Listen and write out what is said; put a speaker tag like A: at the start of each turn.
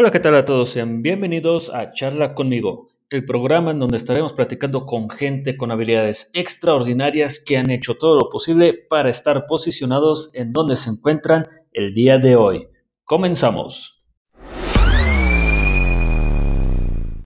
A: Hola, ¿qué tal a todos? Sean bienvenidos a Charla conmigo, el programa en donde estaremos platicando con gente con habilidades extraordinarias que han hecho todo lo posible para estar posicionados en donde se encuentran el día de hoy. Comenzamos.